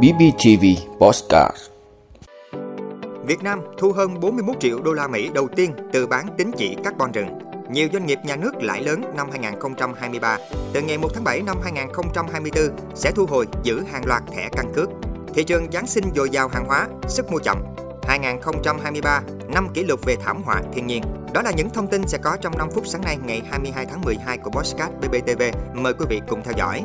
BBTV Postcard Việt Nam thu hơn 41 triệu đô la Mỹ đầu tiên từ bán tín chỉ carbon rừng. Nhiều doanh nghiệp nhà nước lãi lớn năm 2023. Từ ngày 1 tháng 7 năm 2024 sẽ thu hồi giữ hàng loạt thẻ căn cước. Thị trường Giáng sinh dồi dào hàng hóa, sức mua chậm. 2023, năm kỷ lục về thảm họa thiên nhiên. Đó là những thông tin sẽ có trong 5 phút sáng nay ngày 22 tháng 12 của Postcard BBTV. Mời quý vị cùng theo dõi.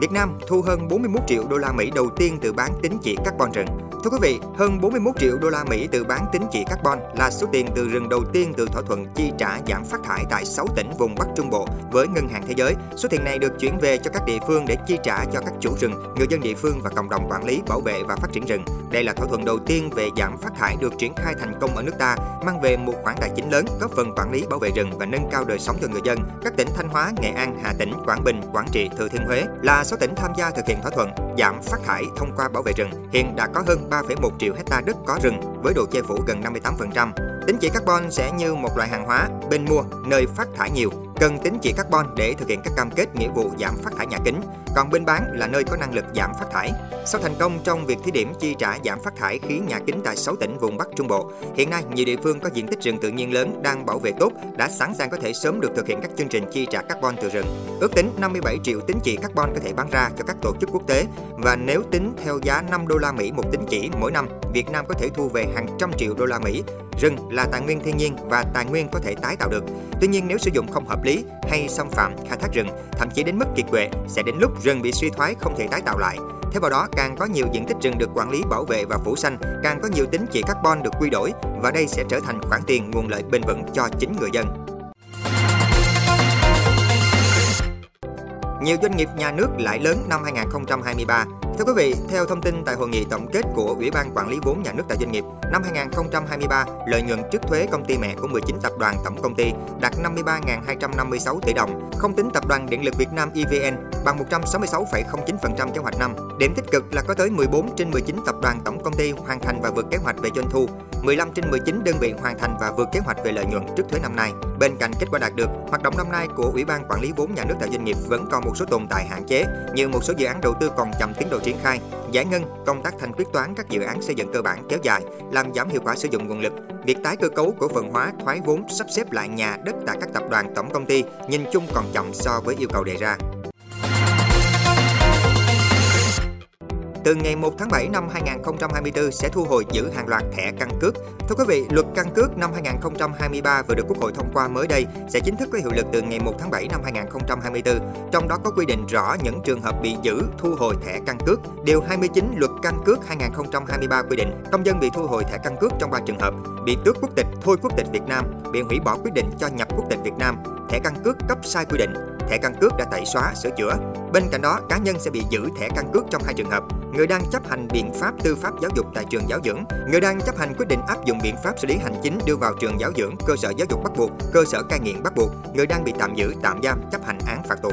Việt Nam thu hơn 41 triệu đô la Mỹ đầu tiên từ bán tín chỉ carbon rừng. Thưa quý vị, hơn 41 triệu đô la Mỹ từ bán tín chỉ carbon là số tiền từ rừng đầu tiên từ thỏa thuận chi trả giảm phát thải tại 6 tỉnh vùng Bắc Trung Bộ với Ngân hàng Thế giới. Số tiền này được chuyển về cho các địa phương để chi trả cho các chủ rừng, người dân địa phương và cộng đồng quản lý, bảo vệ và phát triển rừng. Đây là thỏa thuận đầu tiên về giảm phát thải được triển khai thành công ở nước ta, mang về một khoản tài chính lớn, góp phần quản lý bảo vệ rừng và nâng cao đời sống cho người dân. Các tỉnh Thanh Hóa, Nghệ An, Hà Tĩnh, Quảng Bình, Quảng Trị, Thừa Thiên Huế là số tỉnh tham gia thực hiện thỏa thuận giảm phát thải thông qua bảo vệ rừng. Hiện đã có hơn 3,1 triệu hecta đất có rừng với độ che phủ gần 58%. Tính chỉ carbon sẽ như một loại hàng hóa bên mua nơi phát thải nhiều cần tính chỉ carbon để thực hiện các cam kết nghĩa vụ giảm phát thải nhà kính, còn bên bán là nơi có năng lực giảm phát thải. Sau thành công trong việc thí điểm chi trả giảm phát thải khí nhà kính tại 6 tỉnh vùng Bắc Trung Bộ, hiện nay nhiều địa phương có diện tích rừng tự nhiên lớn đang bảo vệ tốt đã sẵn sàng có thể sớm được thực hiện các chương trình chi trả carbon từ rừng. Ước tính 57 triệu tính chỉ carbon có thể bán ra cho các tổ chức quốc tế và nếu tính theo giá 5 đô la Mỹ một tính chỉ mỗi năm, Việt Nam có thể thu về hàng trăm triệu đô la Mỹ Rừng là tài nguyên thiên nhiên và tài nguyên có thể tái tạo được. Tuy nhiên nếu sử dụng không hợp lý hay xâm phạm khai thác rừng, thậm chí đến mức kiệt quệ, sẽ đến lúc rừng bị suy thoái không thể tái tạo lại. Thêm vào đó, càng có nhiều diện tích rừng được quản lý bảo vệ và phủ xanh, càng có nhiều tính chỉ carbon được quy đổi và đây sẽ trở thành khoản tiền nguồn lợi bền vững cho chính người dân. Nhiều doanh nghiệp nhà nước lãi lớn năm 2023 Thưa quý vị, theo thông tin tại hội nghị tổng kết của Ủy ban Quản lý vốn nhà nước tại doanh nghiệp, năm 2023, lợi nhuận trước thuế công ty mẹ của 19 tập đoàn tổng công ty đạt 53.256 tỷ đồng, không tính tập đoàn Điện lực Việt Nam EVN bằng 166,09% kế hoạch năm. Điểm tích cực là có tới 14 trên 19 tập đoàn tổng công ty hoàn thành và vượt kế hoạch về doanh thu, 15 trên 19 đơn vị hoàn thành và vượt kế hoạch về lợi nhuận trước thuế năm nay. Bên cạnh kết quả đạt được, hoạt động năm nay của Ủy ban Quản lý vốn nhà nước tại doanh nghiệp vẫn còn một số tồn tại hạn chế, như một số dự án đầu tư còn chậm tiến độ triển khai, giải ngân, công tác thanh quyết toán các dự án xây dựng cơ bản kéo dài, làm giảm hiệu quả sử dụng nguồn lực. Việc tái cơ cấu cổ phần hóa, thoái vốn, sắp xếp lại nhà đất tại các tập đoàn tổng công ty nhìn chung còn chậm so với yêu cầu đề ra. Từ ngày 1 tháng 7 năm 2024 sẽ thu hồi giữ hàng loạt thẻ căn cước. Thưa quý vị, luật căn cước năm 2023 vừa được Quốc hội thông qua mới đây sẽ chính thức có hiệu lực từ ngày 1 tháng 7 năm 2024. Trong đó có quy định rõ những trường hợp bị giữ, thu hồi thẻ căn cước. Điều 29 luật căn cước 2023 quy định công dân bị thu hồi thẻ căn cước trong 3 trường hợp: bị tước quốc tịch, thôi quốc tịch Việt Nam, bị hủy bỏ quyết định cho nhập quốc tịch Việt Nam, thẻ căn cước cấp sai quy định, thẻ căn cước đã tẩy xóa, sửa chữa. Bên cạnh đó, cá nhân sẽ bị giữ thẻ căn cước trong hai trường hợp: người đang chấp hành biện pháp tư pháp giáo dục tại trường giáo dưỡng, người đang chấp hành quyết định áp dụng biện pháp xử lý hành chính đưa vào trường giáo dưỡng, cơ sở giáo dục bắt buộc, cơ sở cai nghiện bắt buộc, người đang bị tạm giữ, tạm giam, chấp hành án phạt tù.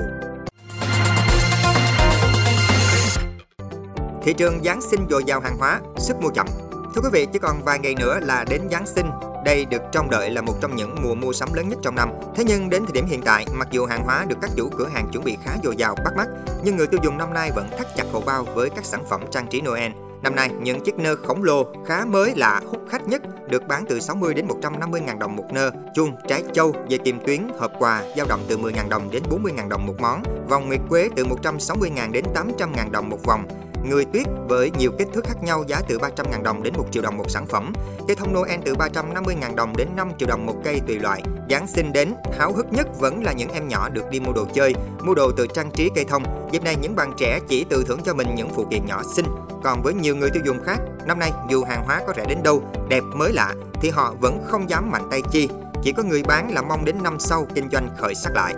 Thị trường Giáng sinh dồi dào hàng hóa, sức mua chậm. Thưa quý vị, chỉ còn vài ngày nữa là đến Giáng sinh đây được trông đợi là một trong những mùa mua sắm lớn nhất trong năm. Thế nhưng đến thời điểm hiện tại, mặc dù hàng hóa được các chủ cửa hàng chuẩn bị khá dồi dào bắt mắt, nhưng người tiêu dùng năm nay vẫn thắt chặt hậu bao với các sản phẩm trang trí Noel. Năm nay, những chiếc nơ khổng lồ khá mới lạ hút khách nhất được bán từ 60 đến 150 ngàn đồng một nơ, chuông, trái châu, dây kim tuyến, hộp quà dao động từ 10 ngàn đồng đến 40 ngàn đồng một món, vòng nguyệt quế từ 160 ngàn đến 800 ngàn đồng một vòng, người tuyết với nhiều kích thước khác nhau giá từ 300.000 đồng đến 1 triệu đồng một sản phẩm. Cây thông Noel từ 350.000 đồng đến 5 triệu đồng một cây tùy loại. Giáng sinh đến, háo hức nhất vẫn là những em nhỏ được đi mua đồ chơi, mua đồ từ trang trí cây thông. Dịp này những bạn trẻ chỉ tự thưởng cho mình những phụ kiện nhỏ xinh. Còn với nhiều người tiêu dùng khác, năm nay dù hàng hóa có rẻ đến đâu, đẹp mới lạ thì họ vẫn không dám mạnh tay chi. Chỉ có người bán là mong đến năm sau kinh doanh khởi sắc lại.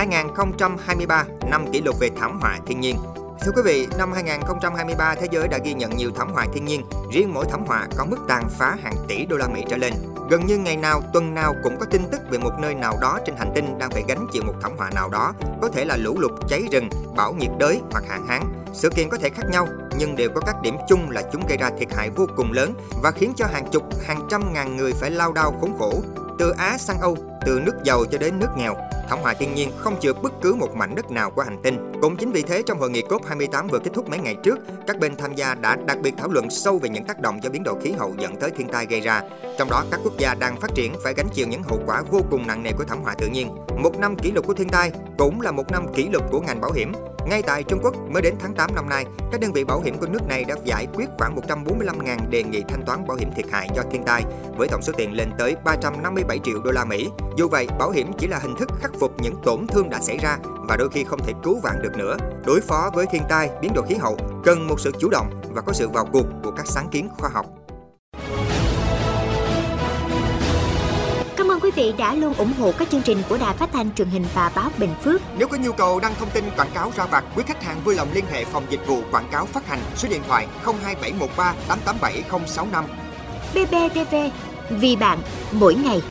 2023, năm kỷ lục về thảm họa thiên nhiên. Thưa quý vị, năm 2023 thế giới đã ghi nhận nhiều thảm họa thiên nhiên, riêng mỗi thảm họa có mức tàn phá hàng tỷ đô la Mỹ trở lên. Gần như ngày nào, tuần nào cũng có tin tức về một nơi nào đó trên hành tinh đang phải gánh chịu một thảm họa nào đó, có thể là lũ lụt, cháy rừng, bão nhiệt đới hoặc hạn hán. Sự kiện có thể khác nhau nhưng đều có các điểm chung là chúng gây ra thiệt hại vô cùng lớn và khiến cho hàng chục, hàng trăm ngàn người phải lao đao khốn khổ. Từ Á sang Âu, từ nước giàu cho đến nước nghèo. Thảm họa thiên nhiên không chừa bất cứ một mảnh đất nào của hành tinh. Cũng chính vì thế trong hội nghị COP28 vừa kết thúc mấy ngày trước, các bên tham gia đã đặc biệt thảo luận sâu về những tác động do biến đổi khí hậu dẫn tới thiên tai gây ra. Trong đó, các quốc gia đang phát triển phải gánh chịu những hậu quả vô cùng nặng nề của thảm họa tự nhiên. Một năm kỷ lục của thiên tai cũng là một năm kỷ lục của ngành bảo hiểm. Ngay tại Trung Quốc, mới đến tháng 8 năm nay, các đơn vị bảo hiểm của nước này đã giải quyết khoảng 145.000 đề nghị thanh toán bảo hiểm thiệt hại do thiên tai, với tổng số tiền lên tới 357 triệu đô la Mỹ. Dù vậy, bảo hiểm chỉ là hình thức khắc phục những tổn thương đã xảy ra và đôi khi không thể cứu vãn được nữa. Đối phó với thiên tai, biến đổi khí hậu cần một sự chủ động và có sự vào cuộc của các sáng kiến khoa học. Cảm ơn quý vị đã luôn ủng hộ các chương trình của Đài Phát thanh truyền hình và báo Bình Phước. Nếu có nhu cầu đăng thông tin quảng cáo ra vặt, quý khách hàng vui lòng liên hệ phòng dịch vụ quảng cáo phát hành số điện thoại 02713 887065. BBTV, vì bạn, mỗi ngày.